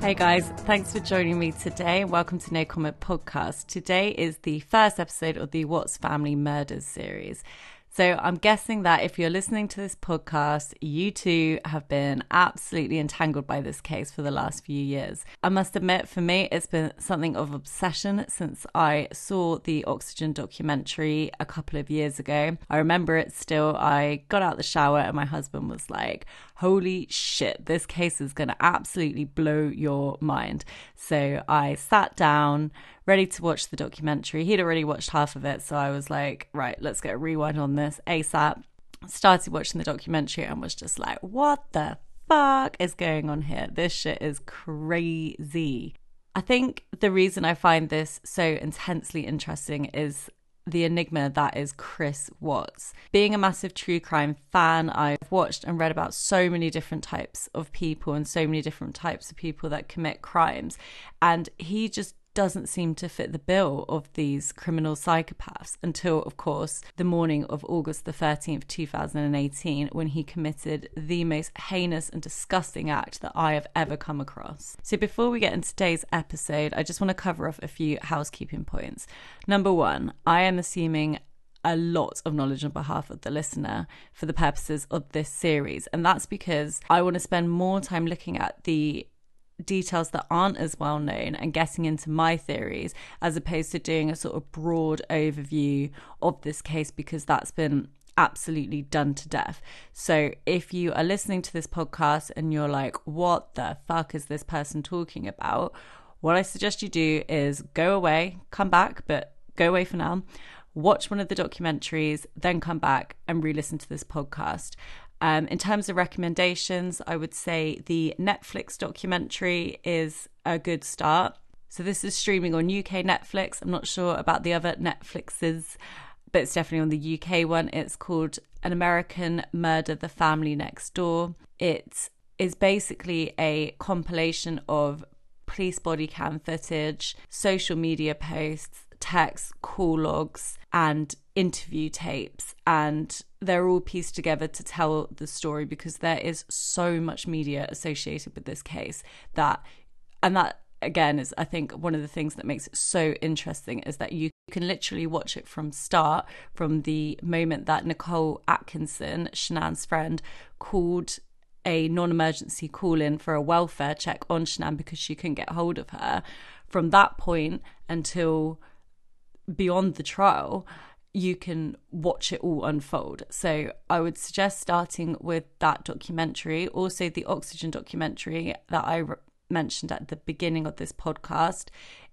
Hey guys, thanks for joining me today welcome to No Comment Podcast. Today is the first episode of the Watts Family Murders series. So I'm guessing that if you're listening to this podcast, you too have been absolutely entangled by this case for the last few years. I must admit, for me, it's been something of obsession since I saw the Oxygen documentary a couple of years ago. I remember it still. I got out the shower and my husband was like, holy shit, this case is going to absolutely blow your mind. So I sat down, ready to watch the documentary. He'd already watched half of it. So I was like, right, let's get a rewind on this ASAP. Started watching the documentary and was just like, what the fuck is going on here? This shit is crazy. I think the reason I find this so intensely interesting is the enigma that is Chris Watts. Being a massive true crime fan, I've watched and read about so many different types of people and so many different types of people that commit crimes. And he just doesn't seem to fit the bill of these criminal psychopaths until, of course, the morning of August the 13th, 2018, when he committed the most heinous and disgusting act that I have ever come across. So, before we get into today's episode, I just want to cover off a few housekeeping points. Number one, I am assuming a lot of knowledge on behalf of the listener for the purposes of this series. And that's because I want to spend more time looking at the details that aren't as well known and getting into my theories as opposed to doing a sort of broad overview of this case because that's been absolutely done to death. So if you are listening to this podcast and you're like, what the fuck is this person talking about? What I suggest you do is go away, come back, but go away for now. Watch one of the documentaries, then come back and re listen to this podcast. Um, in terms of recommendations, I would say the Netflix documentary is a good start. So this is streaming on UK Netflix. I'm not sure about the other Netflixes, but it's definitely on the UK one. It's called An American Murder: The Family Next Door. It is basically a compilation of police body cam footage, social media posts, texts, call logs, and interview tapes. And they're all pieced together to tell the story because there is so much media associated with this case that, and that again is I think one of the things that makes it so interesting is that you can literally watch it from start from the moment that Nicole Atkinson, Shanann's friend, called a non-emergency call in for a welfare check on Shanann because she couldn't get hold of her. From that point until beyond the trial, you can watch it all unfold. So I would suggest starting with that documentary. Also, the Oxygen documentary that I re- mentioned at the beginning of this podcast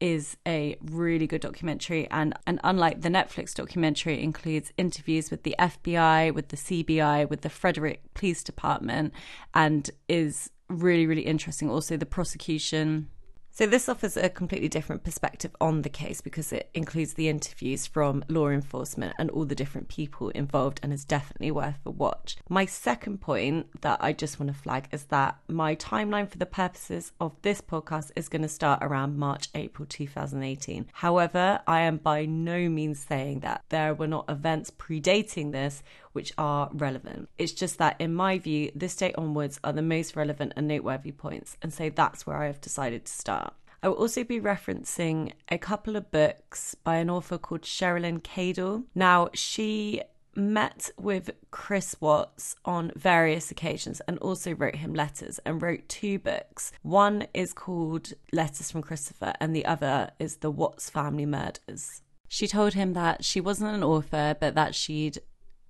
is a really good documentary and and unlike the Netflix documentary includes interviews with the FBI, with the CBI, with the Frederick Police Department and is really really interesting also the prosecution so, this offers a completely different perspective on the case because it includes the interviews from law enforcement and all the different people involved and is definitely worth a watch. My second point that I just want to flag is that my timeline for the purposes of this podcast is going to start around March, April 2018. However, I am by no means saying that there were not events predating this which are relevant. It's just that, in my view, this date onwards are the most relevant and noteworthy points, and so that's where I have decided to start. I will also be referencing a couple of books by an author called Cherlyn Cadle. Now, she met with Chris Watts on various occasions and also wrote him letters and wrote two books. One is called Letters from Christopher, and the other is The Watts Family Murders. She told him that she wasn't an author, but that she'd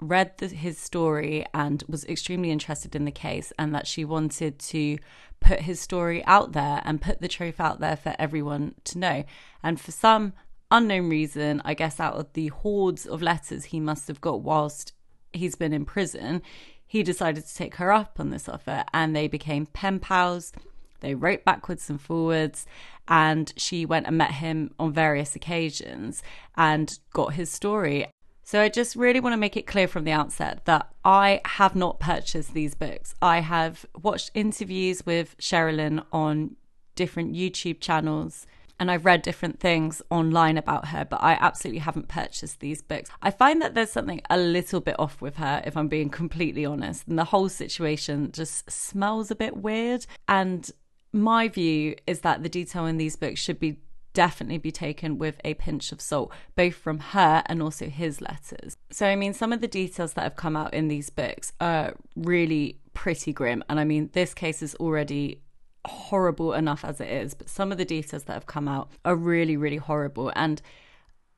read the, his story and was extremely interested in the case, and that she wanted to put his story out there and put the truth out there for everyone to know. And for some unknown reason, I guess out of the hordes of letters he must have got whilst he's been in prison, he decided to take her up on this offer, and they became pen pals. They wrote backwards and forwards, and she went and met him on various occasions and got his story. So I just really want to make it clear from the outset that I have not purchased these books. I have watched interviews with Cherlyn on different YouTube channels and I've read different things online about her, but I absolutely haven't purchased these books. I find that there's something a little bit off with her, if I'm being completely honest, and the whole situation just smells a bit weird. And my view is that the detail in these books should be definitely be taken with a pinch of salt, both from her and also his letters. So, I mean, some of the details that have come out in these books are really pretty grim. And I mean, this case is already horrible enough as it is, but some of the details that have come out are really, really horrible. And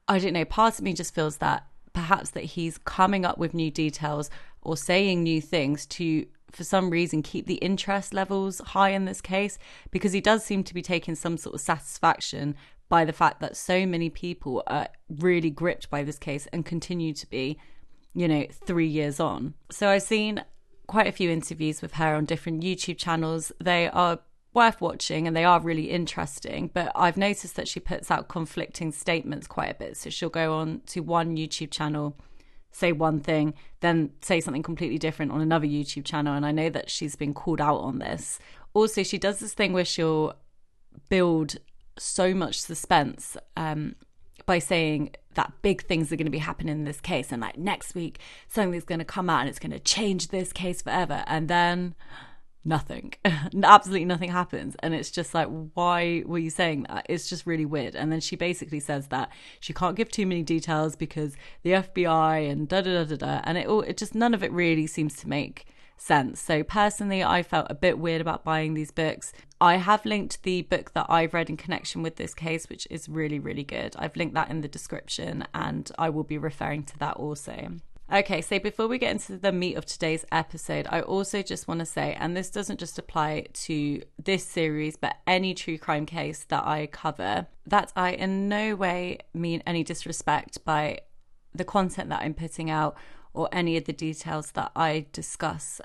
I don't know, part of me just feels that perhaps that he's coming up with new details or saying new things to for some reason keep the interest levels high in this case because he does seem to be taking some sort of satisfaction by the fact that so many people are really gripped by this case and continue to be, you know, three years on. So I've seen quite a few interviews with her on different YouTube channels. They are worth watching and they are really interesting. But I've noticed that she puts out conflicting statements quite a bit. So she'll go on to one YouTube channel say one thing, then say something completely different on another YouTube channel. And I know that she's been called out on this. Also, she does this thing where she'll build so much suspense um, by saying that big things are going to be happening in this case. And like next week, something's going to come out and it's going to change this case forever. And then nothing. Absolutely nothing happens. And it's just like why were you saying that? It's just really weird. And then she basically says that she can't give too many details because the FBI and da da da da da. And it all it just none of it really seems to make sense. So personally I felt a bit weird about buying these books. I have linked the book that I've read in connection with this case which is really really good. I've linked that in the description and I will be referring to that also Okay, so before we get into the meat of today's episode, I also just want to say, and this doesn't just apply to this series, but any true crime case that I cover, that I in no way mean any disrespect by the content that I'm putting out or any of the details that I discuss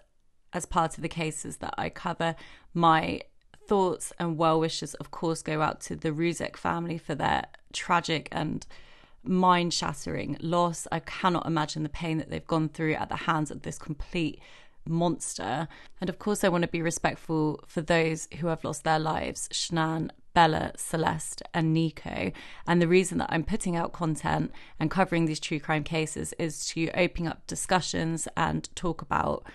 as part of the cases that I cover. My thoughts and well wishes, of course, go out to the Ruzek family for their tragic and mind shattering loss. I cannot imagine the pain that they've gone through at the hands of this complete monster. And of course, I want to be respectful for those who have lost their lives Shanann, Bella, Celeste, and Nico. And the reason that I'm putting out content and covering these true crime cases is to open up discussions and talk about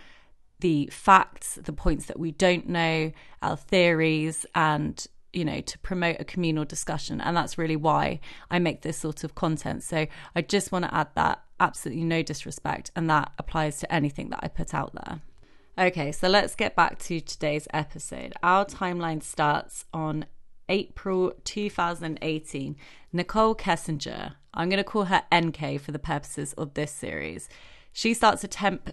the facts, the points that we don't know, our theories, and you know, to promote a communal discussion. And that's really why I make this sort of content. So I just want to add that absolutely no disrespect. And that applies to anything that I put out there. Okay, so let's get back to today's episode. Our timeline starts on April 2018. Nicole Kessinger, I'm going to call her NK for the purposes of this series. She starts a temp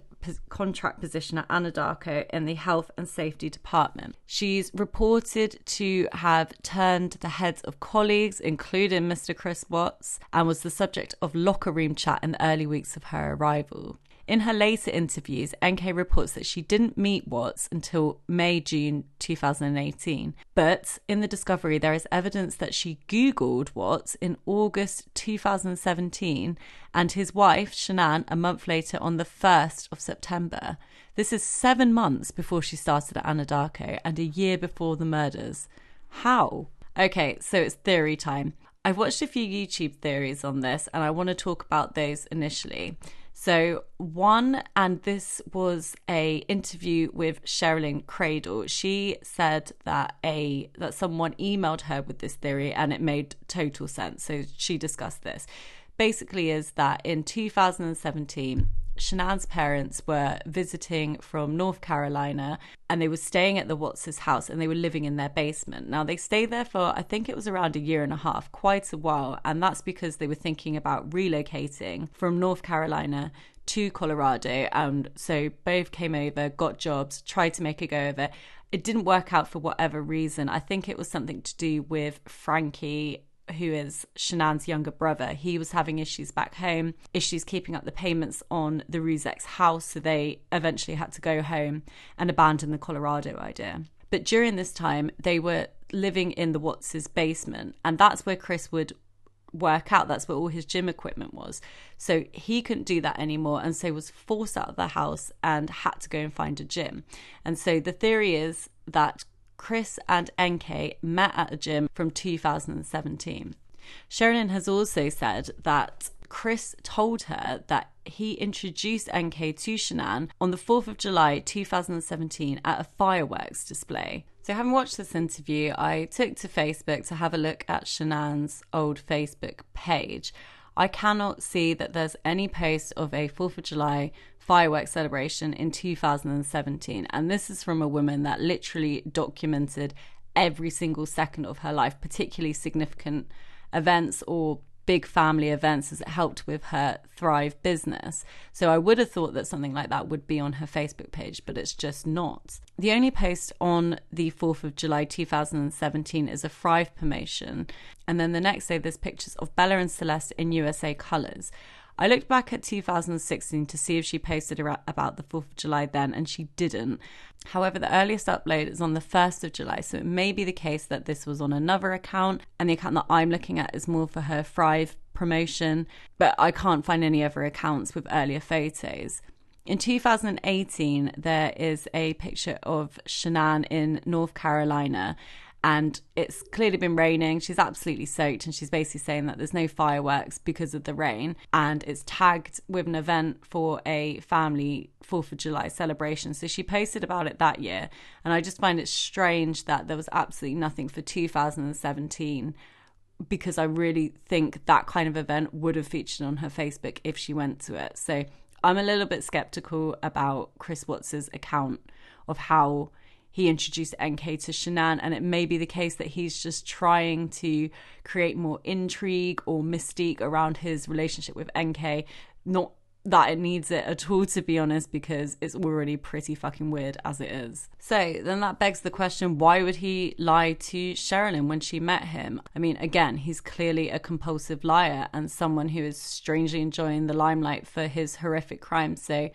contract position at Anadarko in the Health and Safety Department. She's reported to have turned the heads of colleagues, including Mr. Chris Watts, and was the subject of locker room chat in the early weeks of her arrival. In her later interviews, NK reports that she didn't meet Watts until May June 2018. But in the discovery, there is evidence that she Googled Watts in August 2017 and his wife, Shanann, a month later on the 1st of September. This is seven months before she started at Anadarko and a year before the murders. How? Okay, so it's theory time. I've watched a few YouTube theories on this and I want to talk about those initially. So one, and this was a interview with Cherlyn Cradle. She said that a that someone emailed her with this theory, and it made total sense. So she discussed this. Basically, is that in 2017 Shanann's parents were visiting from North Carolina and they were staying at the Watts' house and they were living in their basement. Now, they stayed there for, I think it was around a year and a half, quite a while. And that's because they were thinking about relocating from North Carolina to Colorado. And so both came over, got jobs, tried to make a go of it. It didn't work out for whatever reason. I think it was something to do with Frankie who is Shanann's younger brother, he was having issues back home, issues keeping up the payments on the Ruzek's house, so they eventually had to go home and abandon the Colorado idea. But during this time, they were living in the Watts' basement, and that's where Chris would work out. That's where all his gym equipment was. So he couldn't do that anymore, and so was forced out of the house and had to go and find a gym. And so the theory is that Chris and NK met at a gym from 2017. Cherlyn has also said that Chris told her that he introduced NK to Shanann on the 4th of July 2017 at a fireworks display. So, having watched this interview, I took to Facebook to have a look at Shanann's old Facebook page. I cannot see that there's any post of a 4th of July fireworks celebration in 2017. And this is from a woman that literally documented every single second of her life, particularly significant events or big family events as it helped with her Thrive business. So I would have thought that something like that would be on her Facebook page, but it's just not. The only post on the 4th of July 2017 is a Thrive promotion. And then the next day, there's pictures of Bella and Celeste in USA colours. I looked back at 2016 to see if she posted about the 4th of July then, and she didn't. However, the earliest upload is on the 1st of July, so it may be the case that this was on another account, and the account that I'm looking at is more for her Thrive promotion, but I can't find any other accounts with earlier photos. In 2018, there is a picture of Shanann in North Carolina, and it's clearly been raining. She's absolutely soaked, and she's basically saying that there's no fireworks because of the rain. And it's tagged with an event for a family 4th of July celebration. So she posted about it that year. And I just find it strange that there was absolutely nothing for 2017 because I really think that kind of event would have featured on her Facebook if she went to it. So I'm a little bit skeptical about Chris Watts's account of how he introduced NK to Shanann, and it may be the case that he's just trying to create more intrigue or mystique around his relationship with NK. Not that it needs it at all, to be honest, because it's already pretty fucking weird as it is. So then that begs the question why would he lie to Cherlyn when she met him? I mean, again, he's clearly a compulsive liar and someone who is strangely enjoying the limelight for his horrific crimes. So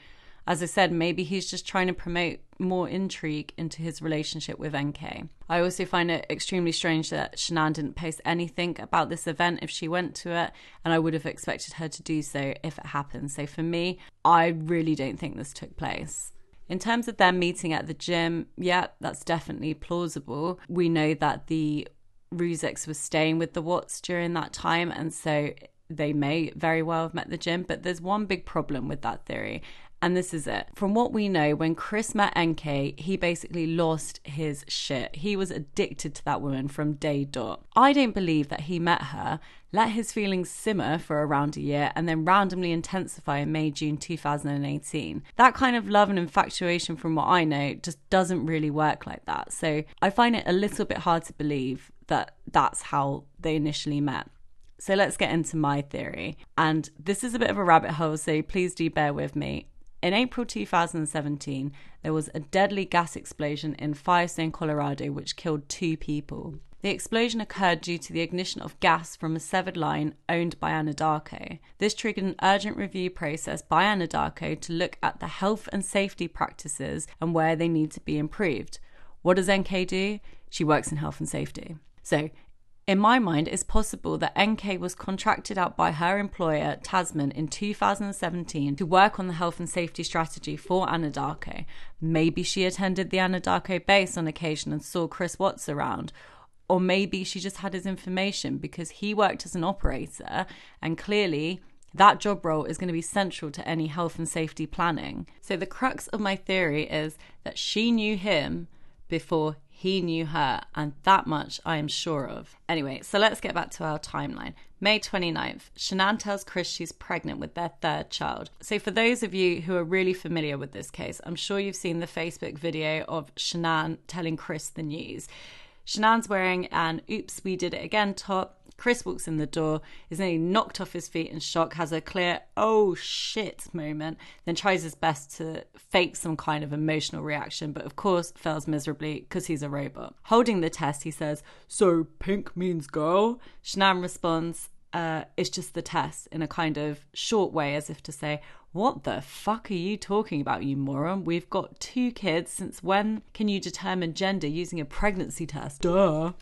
as I said, maybe he's just trying to promote more intrigue into his relationship with NK. I also find it extremely strange that Shanann didn't post anything about this event if she went to it, and I would have expected her to do so if it happened. So for me, I really don't think this took place. In terms of them meeting at the gym, yeah, that's definitely plausible. We know that the Ruzeks was staying with the Watts during that time, and so they may very well have met the gym. But there's one big problem with that theory, and this is it. From what we know, when Chris met NK, he basically lost his shit. He was addicted to that woman from day dot. I don't believe that he met her, let his feelings simmer for around a year, and then randomly intensify in May, June 2018. That kind of love and infatuation, from what I know, just doesn't really work like that. So I find it a little bit hard to believe that that's how they initially met. So let's get into my theory. And this is a bit of a rabbit hole, so please do bear with me. In April 2017, there was a deadly gas explosion in Firestone, Colorado, which killed two people. The explosion occurred due to the ignition of gas from a severed line owned by Anadarko. This triggered an urgent review process by Anadarko to look at the health and safety practices and where they need to be improved. What does NK do? She works in health and safety. So, in my mind, it's possible that NK was contracted out by her employer, Tasman, in 2017 to work on the health and safety strategy for Anadarko. Maybe she attended the Anadarko base on occasion and saw Chris Watts around. Or maybe she just had his information because he worked as an operator and clearly that job role is going to be central to any health and safety planning. So, the crux of my theory is that she knew him before he knew her, and that much I am sure of. Anyway, so let's get back to our timeline. May 29th, Shanann tells Chris she's pregnant with their third child. So, for those of you who are really familiar with this case, I'm sure you've seen the Facebook video of Shanann telling Chris the news. Shanann's wearing an Oops, We Did It Again top. Chris walks in the door, is nearly knocked off his feet in shock, has a clear, oh shit moment, then tries his best to fake some kind of emotional reaction, but of course fails miserably because he's a robot. Holding the test, he says, So pink means girl? Shanann responds, uh, it's just the test in a kind of short way, as if to say, What the fuck are you talking about, you moron? We've got two kids. Since when can you determine gender using a pregnancy test? Duh.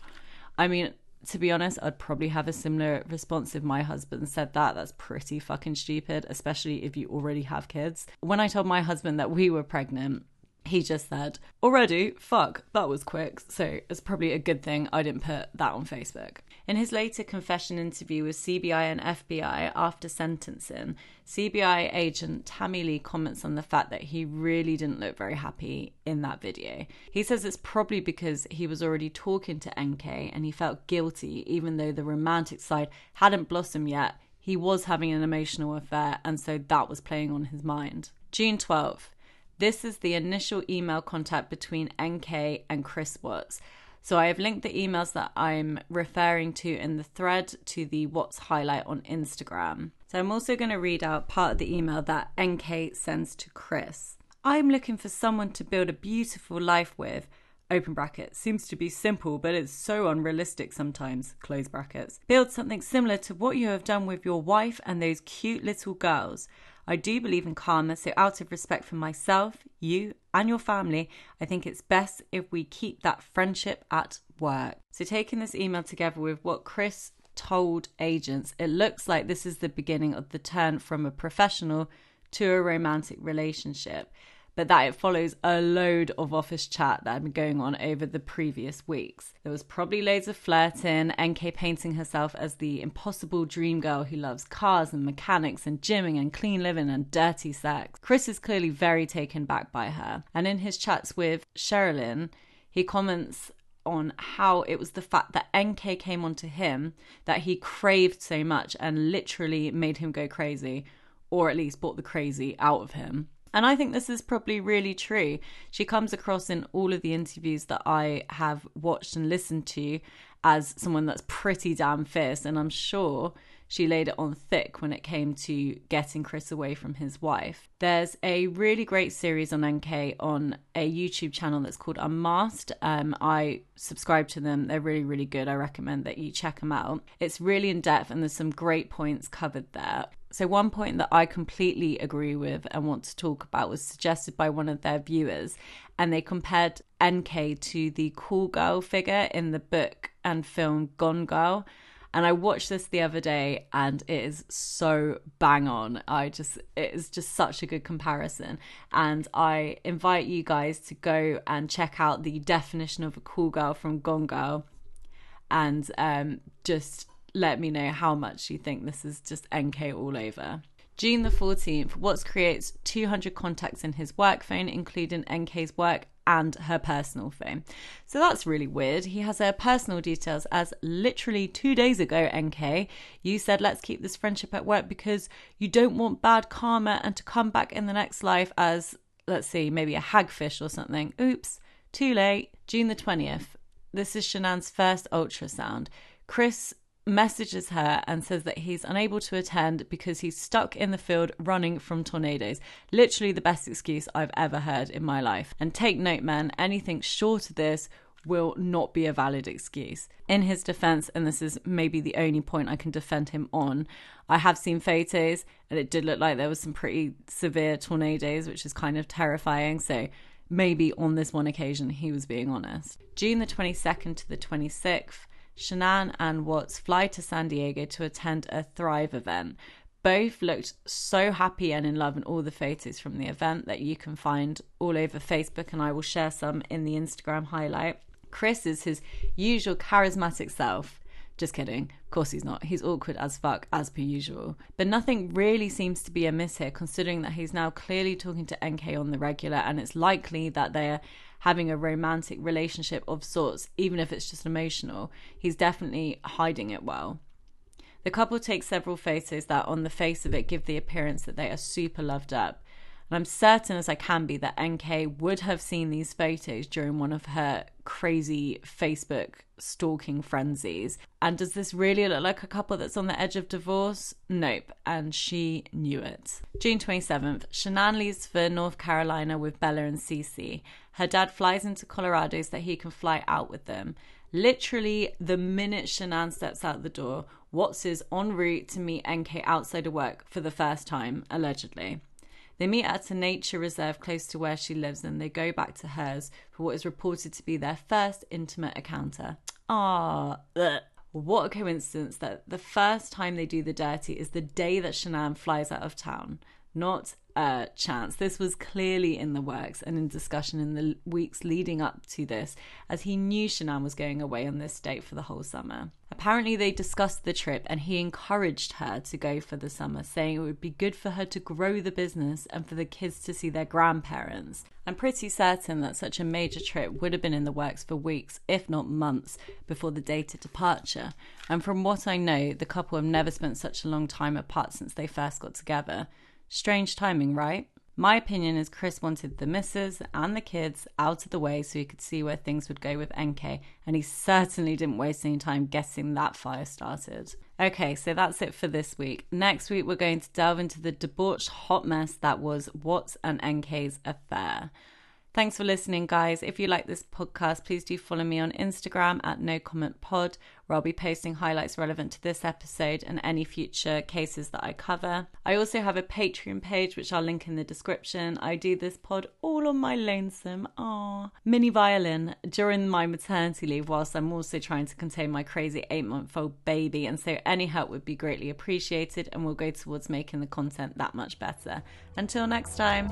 I mean, to be honest, I'd probably have a similar response if my husband said that. That's pretty fucking stupid, especially if you already have kids. When I told my husband that we were pregnant, he just said, Already, fuck, that was quick. So it's probably a good thing I didn't put that on Facebook. In his later confession interview with CBI and FBI after sentencing, CBI agent Tammy Lee comments on the fact that he really didn't look very happy in that video. He says it's probably because he was already talking to NK and he felt guilty, even though the romantic side hadn't blossomed yet. He was having an emotional affair, and so that was playing on his mind. June 12th. This is the initial email contact between NK and Chris Watts. So I have linked the emails that I'm referring to in the thread to the Watts highlight on Instagram. So I'm also going to read out part of the email that NK sends to Chris. I'm looking for someone to build a beautiful life with. Open bracket seems to be simple, but it's so unrealistic sometimes. Close brackets. Build something similar to what you have done with your wife and those cute little girls. I do believe in karma, so out of respect for myself, you, and your family, I think it's best if we keep that friendship at work. So, taking this email together with what Chris told agents, it looks like this is the beginning of the turn from a professional to a romantic relationship but that it follows a load of office chat that had been going on over the previous weeks. There was probably loads of flirting, NK painting herself as the impossible dream girl who loves cars and mechanics and gymming and clean living and dirty sex. Chris is clearly very taken back by her. And in his chats with Cherlyn, he comments on how it was the fact that NK came onto him that he craved so much and literally made him go crazy, or at least brought the crazy out of him. And I think this is probably really true. She comes across in all of the interviews that I have watched and listened to as someone that's pretty damn fierce. And I'm sure she laid it on thick when it came to getting Chris away from his wife. There's a really great series on NK on a YouTube channel that's called Unmasked. Um, I subscribe to them, they're really, really good. I recommend that you check them out. It's really in depth and there's some great points covered there. So, one point that I completely agree with and want to talk about was suggested by one of their viewers, and they compared NK to the cool girl figure in the book and film Gone Girl. And I watched this the other day and it is so bang on. I just, it is just such a good comparison. And I invite you guys to go and check out the definition of a cool girl from Gone Girl and um, just let me know how much you think this is just NK all over. June the 14th, Watts creates 200 contacts in his work phone, including NK's work and her personal phone. So that's really weird. He has her personal details as literally two days ago, NK, you said, let's keep this friendship at work because you don't want bad karma and to come back in the next life as, let's see, maybe a hagfish or something. Oops, too late. June the 20th. This is Shanann's first ultrasound. Chris messages her and says that he's unable to attend because he's stuck in the field running from tornadoes. Literally the best excuse I've ever heard in my life. And take note, man, anything short of this will not be a valid excuse. In his defense, and this is maybe the only point I can defend him on, I have seen photos and it did look like there was some pretty severe tornadoes, which is kind of terrifying. So maybe on this one occasion he was being honest. June the 22nd to the 26th, Shanann and Watts fly to San Diego to attend a Thrive event. Both looked so happy and in love in all the photos from the event that you can find all over Facebook, and I will share some in the Instagram highlight. Chris is his usual charismatic self. Just kidding. Of course he's not. He's awkward as fuck, as per usual. But nothing really seems to be amiss here, considering that he's now clearly talking to NK on the regular, and it's likely that they're having a romantic relationship of sorts, even if it's just emotional. He's definitely hiding it well. The couple take several photos that, on the face of it, give the appearance that they are super loved up. And I'm certain as I can be that NK would have seen these photos during one of her crazy Facebook stalking frenzies. And does this really look like a couple that's on the edge of divorce? Nope. And she knew it. June 27th, Shanann leaves for North Carolina with Bella and Cece. Her dad flies into Colorado so that he can fly out with them. Literally, the minute Shanann steps out the door, Watts is en route to meet NK outside of work for the first time, allegedly. They meet at a nature reserve close to where she lives and they go back to hers for what is reported to be their first intimate encounter. Ah, what a coincidence that the first time they do the dirty is the day that Shanann flies out of town. Not a chance. This was clearly in the works and in discussion in the weeks leading up to this, as he knew Shanann was going away on this date for the whole summer. Apparently, they discussed the trip and he encouraged her to go for the summer, saying it would be good for her to grow the business and for the kids to see their grandparents. I'm pretty certain that such a major trip would have been in the works for weeks, if not months, before the date of departure. And from what I know, the couple have never spent such a long time apart since they first got together. Strange timing, right? My opinion is Chris wanted the missus and the kids out of the way so he could see where things would go with NK, and he certainly didn't waste any time guessing that fire started. Okay, so that's it for this week. Next week, we're going to delve into the debauched hot mess that was Watts and NK's affair. Thanks for listening, guys. If you like this podcast, please do follow me on Instagram at no comment pod, where I'll be posting highlights relevant to this episode and any future cases that I cover. I also have a Patreon page, which I'll link in the description. I do this pod all on my lonesome, ah, mini violin during my maternity leave, whilst I'm also trying to contain my crazy eight month old baby. And so any help would be greatly appreciated and will go towards making the content that much better. Until next time.